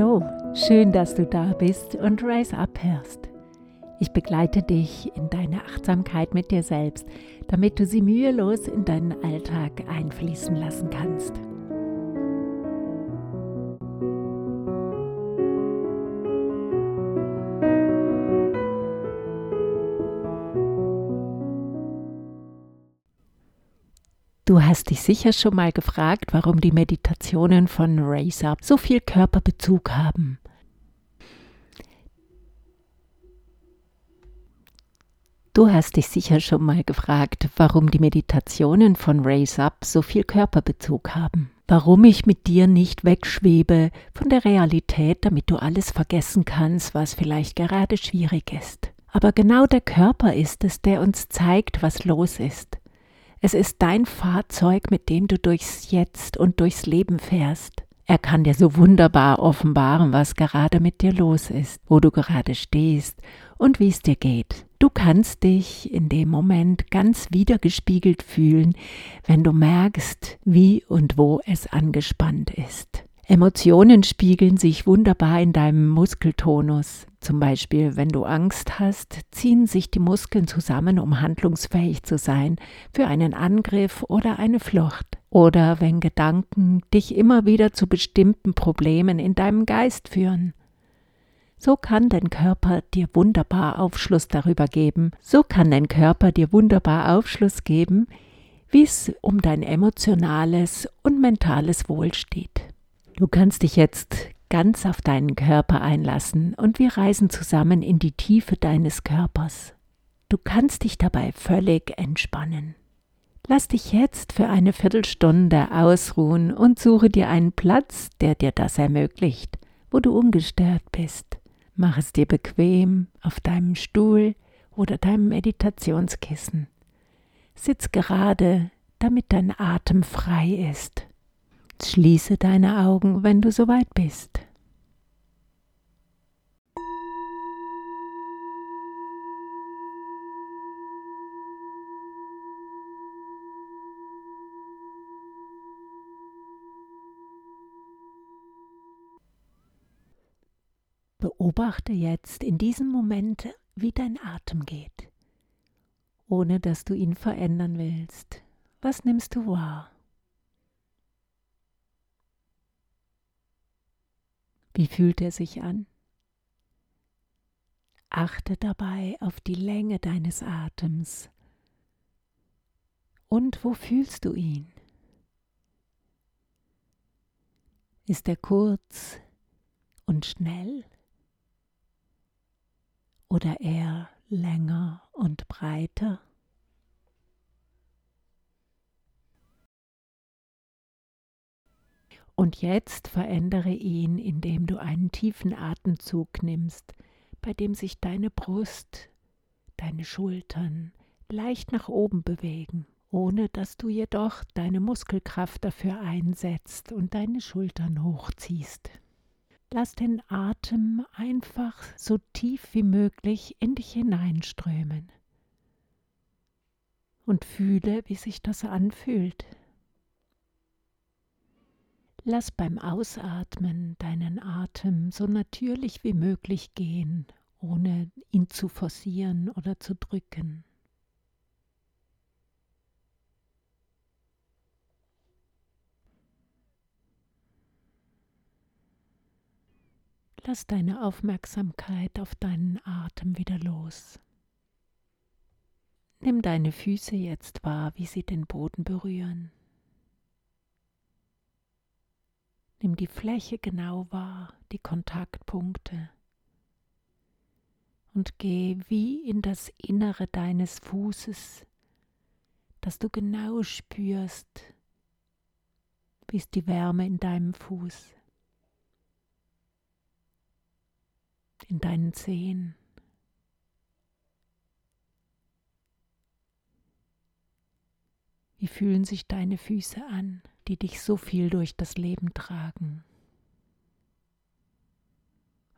Hallo, schön, dass du da bist und Rise Up hörst. Ich begleite dich in deine Achtsamkeit mit dir selbst, damit du sie mühelos in deinen Alltag einfließen lassen kannst. Du hast dich sicher schon mal gefragt, warum die Meditationen von Raise Up so viel Körperbezug haben. Du hast dich sicher schon mal gefragt, warum die Meditationen von Raise Up so viel Körperbezug haben. Warum ich mit dir nicht wegschwebe von der Realität, damit du alles vergessen kannst, was vielleicht gerade schwierig ist. Aber genau der Körper ist es, der uns zeigt, was los ist. Es ist dein Fahrzeug, mit dem du durchs Jetzt und durchs Leben fährst. Er kann dir so wunderbar offenbaren, was gerade mit dir los ist, wo du gerade stehst und wie es dir geht. Du kannst dich in dem Moment ganz wiedergespiegelt fühlen, wenn du merkst, wie und wo es angespannt ist. Emotionen spiegeln sich wunderbar in deinem Muskeltonus. Zum Beispiel, wenn du Angst hast, ziehen sich die Muskeln zusammen, um handlungsfähig zu sein für einen Angriff oder eine Flucht. Oder wenn Gedanken dich immer wieder zu bestimmten Problemen in deinem Geist führen. So kann dein Körper dir wunderbar Aufschluss darüber geben. So kann dein Körper dir wunderbar Aufschluss geben, wie es um dein emotionales und mentales Wohl steht. Du kannst dich jetzt ganz auf deinen Körper einlassen und wir reisen zusammen in die Tiefe deines Körpers. Du kannst dich dabei völlig entspannen. Lass dich jetzt für eine Viertelstunde ausruhen und suche dir einen Platz, der dir das ermöglicht, wo du ungestört bist. Mach es dir bequem auf deinem Stuhl oder deinem Meditationskissen. Sitz gerade, damit dein Atem frei ist. Schließe deine Augen, wenn du soweit bist. Beobachte jetzt in diesem Moment, wie dein Atem geht, ohne dass du ihn verändern willst. Was nimmst du wahr? Wie fühlt er sich an? Achte dabei auf die Länge deines Atems. Und wo fühlst du ihn? Ist er kurz und schnell oder eher länger und breiter? Und jetzt verändere ihn, indem du einen tiefen Atemzug nimmst, bei dem sich deine Brust, deine Schultern leicht nach oben bewegen, ohne dass du jedoch deine Muskelkraft dafür einsetzt und deine Schultern hochziehst. Lass den Atem einfach so tief wie möglich in dich hineinströmen und fühle, wie sich das anfühlt. Lass beim Ausatmen deinen Atem so natürlich wie möglich gehen, ohne ihn zu forcieren oder zu drücken. Lass deine Aufmerksamkeit auf deinen Atem wieder los. Nimm deine Füße jetzt wahr, wie sie den Boden berühren. Nimm die Fläche genau wahr, die Kontaktpunkte und geh wie in das Innere deines Fußes, dass du genau spürst, wie ist die Wärme in deinem Fuß, in deinen Zehen. Wie fühlen sich deine Füße an? Die dich so viel durch das Leben tragen.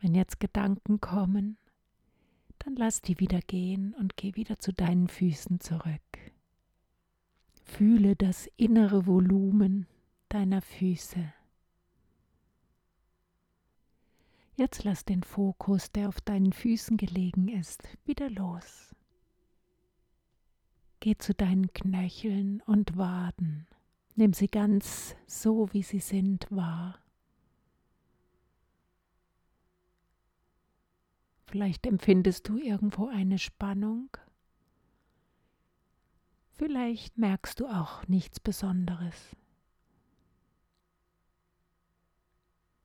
Wenn jetzt Gedanken kommen, dann lass die wieder gehen und geh wieder zu deinen Füßen zurück. Fühle das innere Volumen deiner Füße. Jetzt lass den Fokus, der auf deinen Füßen gelegen ist, wieder los. Geh zu deinen Knöcheln und Waden. Nimm sie ganz so, wie sie sind, wahr. Vielleicht empfindest du irgendwo eine Spannung. Vielleicht merkst du auch nichts Besonderes.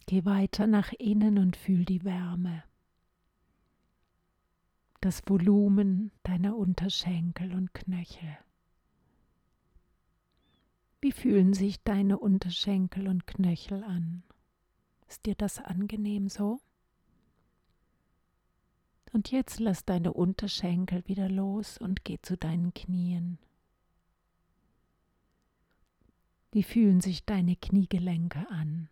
Geh weiter nach innen und fühl die Wärme, das Volumen deiner Unterschenkel und Knöchel. Wie fühlen sich deine Unterschenkel und Knöchel an? Ist dir das angenehm so? Und jetzt lass deine Unterschenkel wieder los und geh zu deinen Knien. Wie fühlen sich deine Kniegelenke an?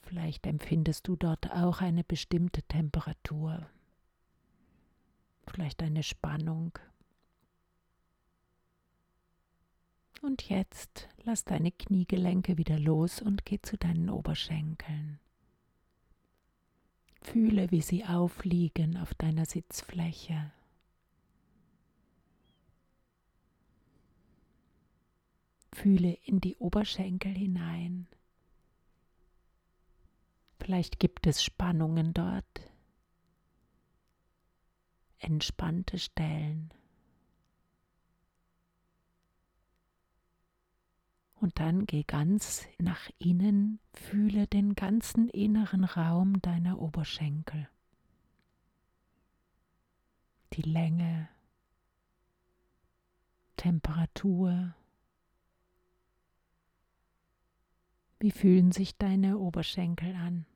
Vielleicht empfindest du dort auch eine bestimmte Temperatur, vielleicht eine Spannung. Und jetzt lass deine Kniegelenke wieder los und geh zu deinen Oberschenkeln. Fühle, wie sie aufliegen auf deiner Sitzfläche. Fühle in die Oberschenkel hinein. Vielleicht gibt es Spannungen dort, entspannte Stellen. Und dann geh ganz nach innen, fühle den ganzen inneren Raum deiner Oberschenkel. Die Länge, Temperatur. Wie fühlen sich deine Oberschenkel an?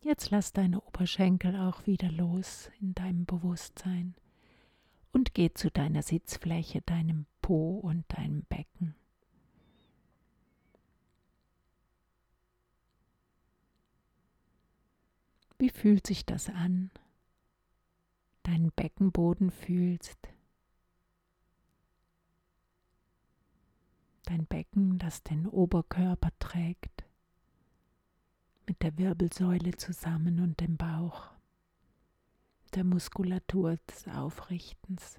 Jetzt lass deine Oberschenkel auch wieder los in deinem Bewusstsein und geh zu deiner Sitzfläche, deinem Po und deinem Becken. Wie fühlt sich das an? Deinen Beckenboden fühlst. Dein Becken, das den Oberkörper trägt mit der Wirbelsäule zusammen und dem Bauch, der Muskulatur des Aufrichtens,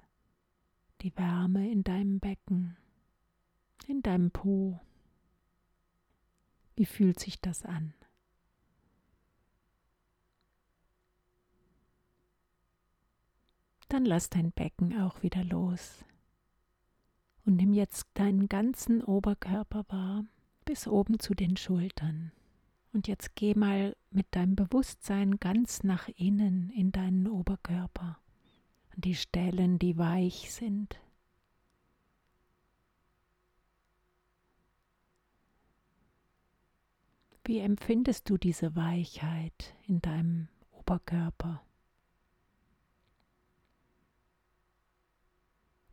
die Wärme in deinem Becken, in deinem Po. Wie fühlt sich das an? Dann lass dein Becken auch wieder los und nimm jetzt deinen ganzen Oberkörper wahr bis oben zu den Schultern. Und jetzt geh mal mit deinem Bewusstsein ganz nach innen in deinen Oberkörper, an die Stellen, die weich sind. Wie empfindest du diese Weichheit in deinem Oberkörper?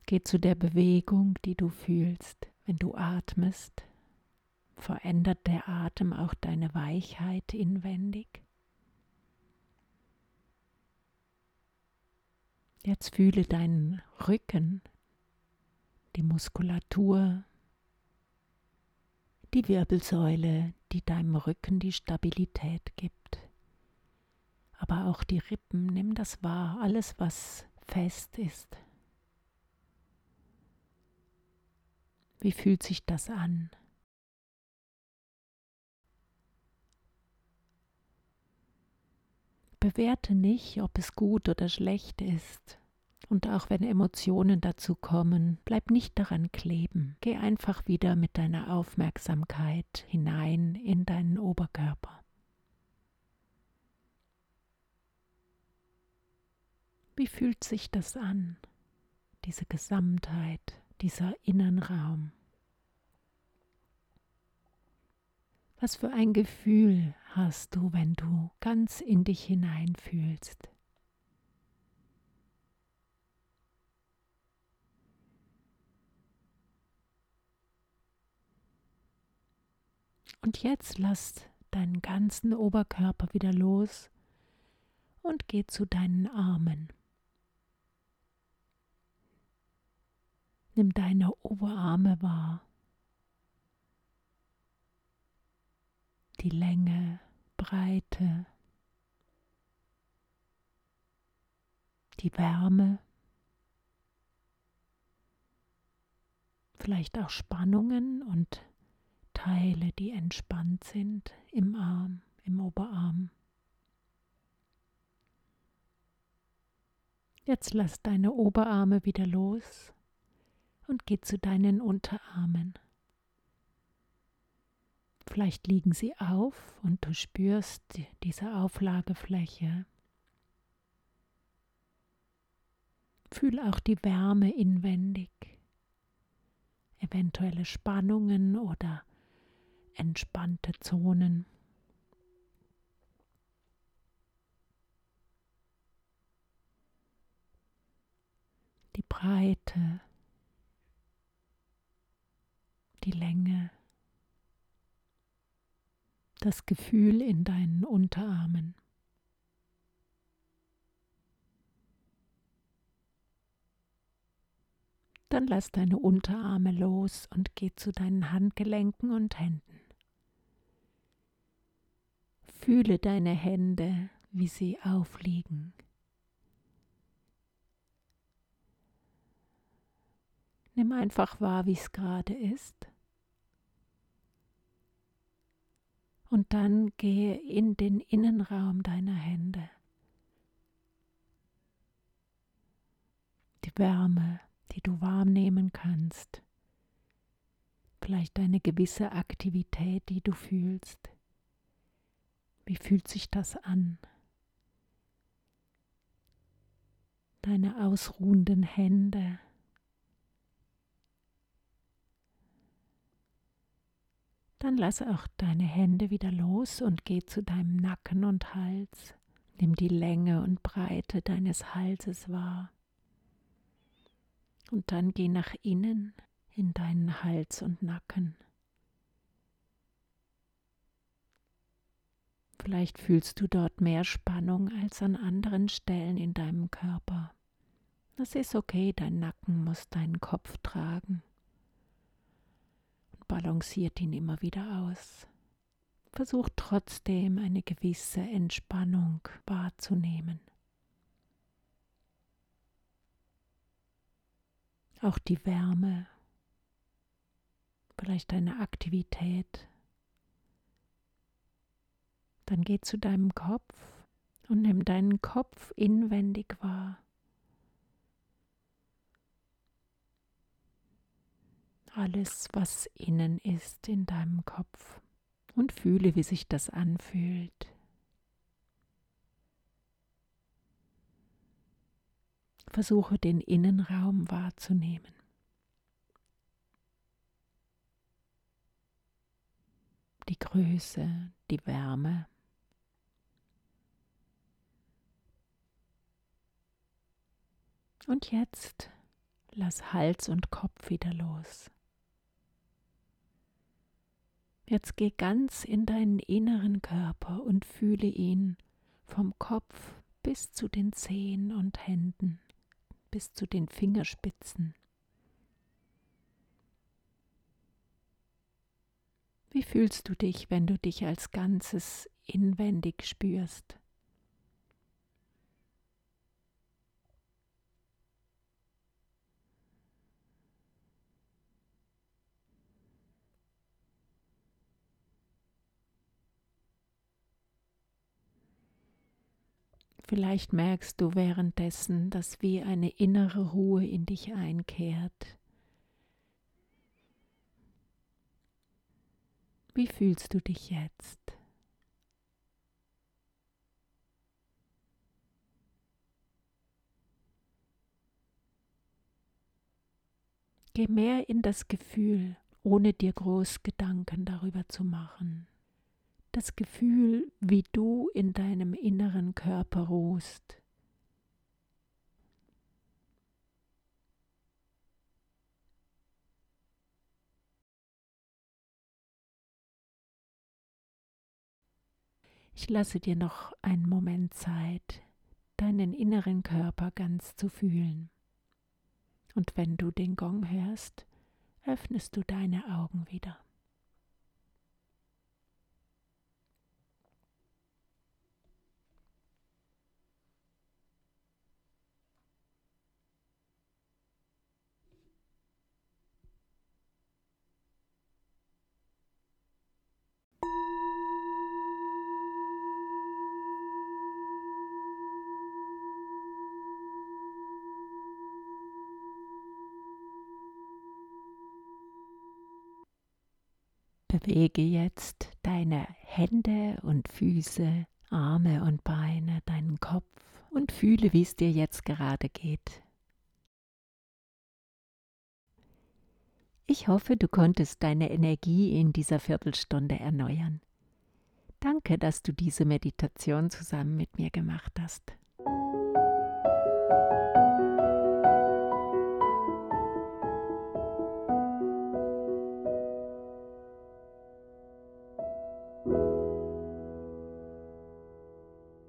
Geh zu der Bewegung, die du fühlst, wenn du atmest. Verändert der Atem auch deine Weichheit inwendig? Jetzt fühle deinen Rücken, die Muskulatur, die Wirbelsäule, die deinem Rücken die Stabilität gibt. Aber auch die Rippen, nimm das wahr, alles was fest ist. Wie fühlt sich das an? Bewerte nicht, ob es gut oder schlecht ist. Und auch wenn Emotionen dazu kommen, bleib nicht daran kleben. Geh einfach wieder mit deiner Aufmerksamkeit hinein in deinen Oberkörper. Wie fühlt sich das an, diese Gesamtheit, dieser Innenraum? Was für ein Gefühl hast du, wenn du ganz in dich hineinfühlst? Und jetzt lass deinen ganzen Oberkörper wieder los und geh zu deinen Armen. Nimm deine Oberarme wahr die Länge, Breite, die Wärme, vielleicht auch Spannungen und Teile, die entspannt sind im Arm, im Oberarm. Jetzt lass deine Oberarme wieder los und geh zu deinen Unterarmen. Vielleicht liegen sie auf und du spürst diese Auflagefläche. Fühl auch die Wärme inwendig, eventuelle Spannungen oder entspannte Zonen. Die Breite, die Länge, das Gefühl in deinen Unterarmen. Dann lass deine Unterarme los und geh zu deinen Handgelenken und Händen. Fühle deine Hände, wie sie aufliegen. Nimm einfach wahr, wie es gerade ist. Und dann gehe in den Innenraum deiner Hände. Die Wärme, die du wahrnehmen kannst. Vielleicht eine gewisse Aktivität, die du fühlst. Wie fühlt sich das an? Deine ausruhenden Hände. Dann lass auch deine Hände wieder los und geh zu deinem Nacken und Hals. Nimm die Länge und Breite deines Halses wahr. Und dann geh nach innen in deinen Hals und Nacken. Vielleicht fühlst du dort mehr Spannung als an anderen Stellen in deinem Körper. Das ist okay, dein Nacken muss deinen Kopf tragen balanciert ihn immer wieder aus. Versuch trotzdem eine gewisse Entspannung wahrzunehmen. auch die Wärme, vielleicht eine Aktivität. Dann geh zu deinem Kopf und nimm deinen Kopf inwendig wahr. Alles, was innen ist in deinem Kopf und fühle, wie sich das anfühlt. Versuche den Innenraum wahrzunehmen. Die Größe, die Wärme. Und jetzt lass Hals und Kopf wieder los. Jetzt geh ganz in deinen inneren Körper und fühle ihn vom Kopf bis zu den Zehen und Händen bis zu den Fingerspitzen. Wie fühlst du dich, wenn du dich als Ganzes inwendig spürst? Vielleicht merkst du währenddessen, dass wie eine innere Ruhe in dich einkehrt. Wie fühlst du dich jetzt? Geh mehr in das Gefühl, ohne dir groß Gedanken darüber zu machen das Gefühl, wie du in deinem inneren Körper ruhst. Ich lasse dir noch einen Moment Zeit, deinen inneren Körper ganz zu fühlen. Und wenn du den Gong hörst, öffnest du deine Augen wieder. Bewege jetzt deine Hände und Füße, Arme und Beine, deinen Kopf und fühle, wie es dir jetzt gerade geht. Ich hoffe, du konntest deine Energie in dieser Viertelstunde erneuern. Danke, dass du diese Meditation zusammen mit mir gemacht hast.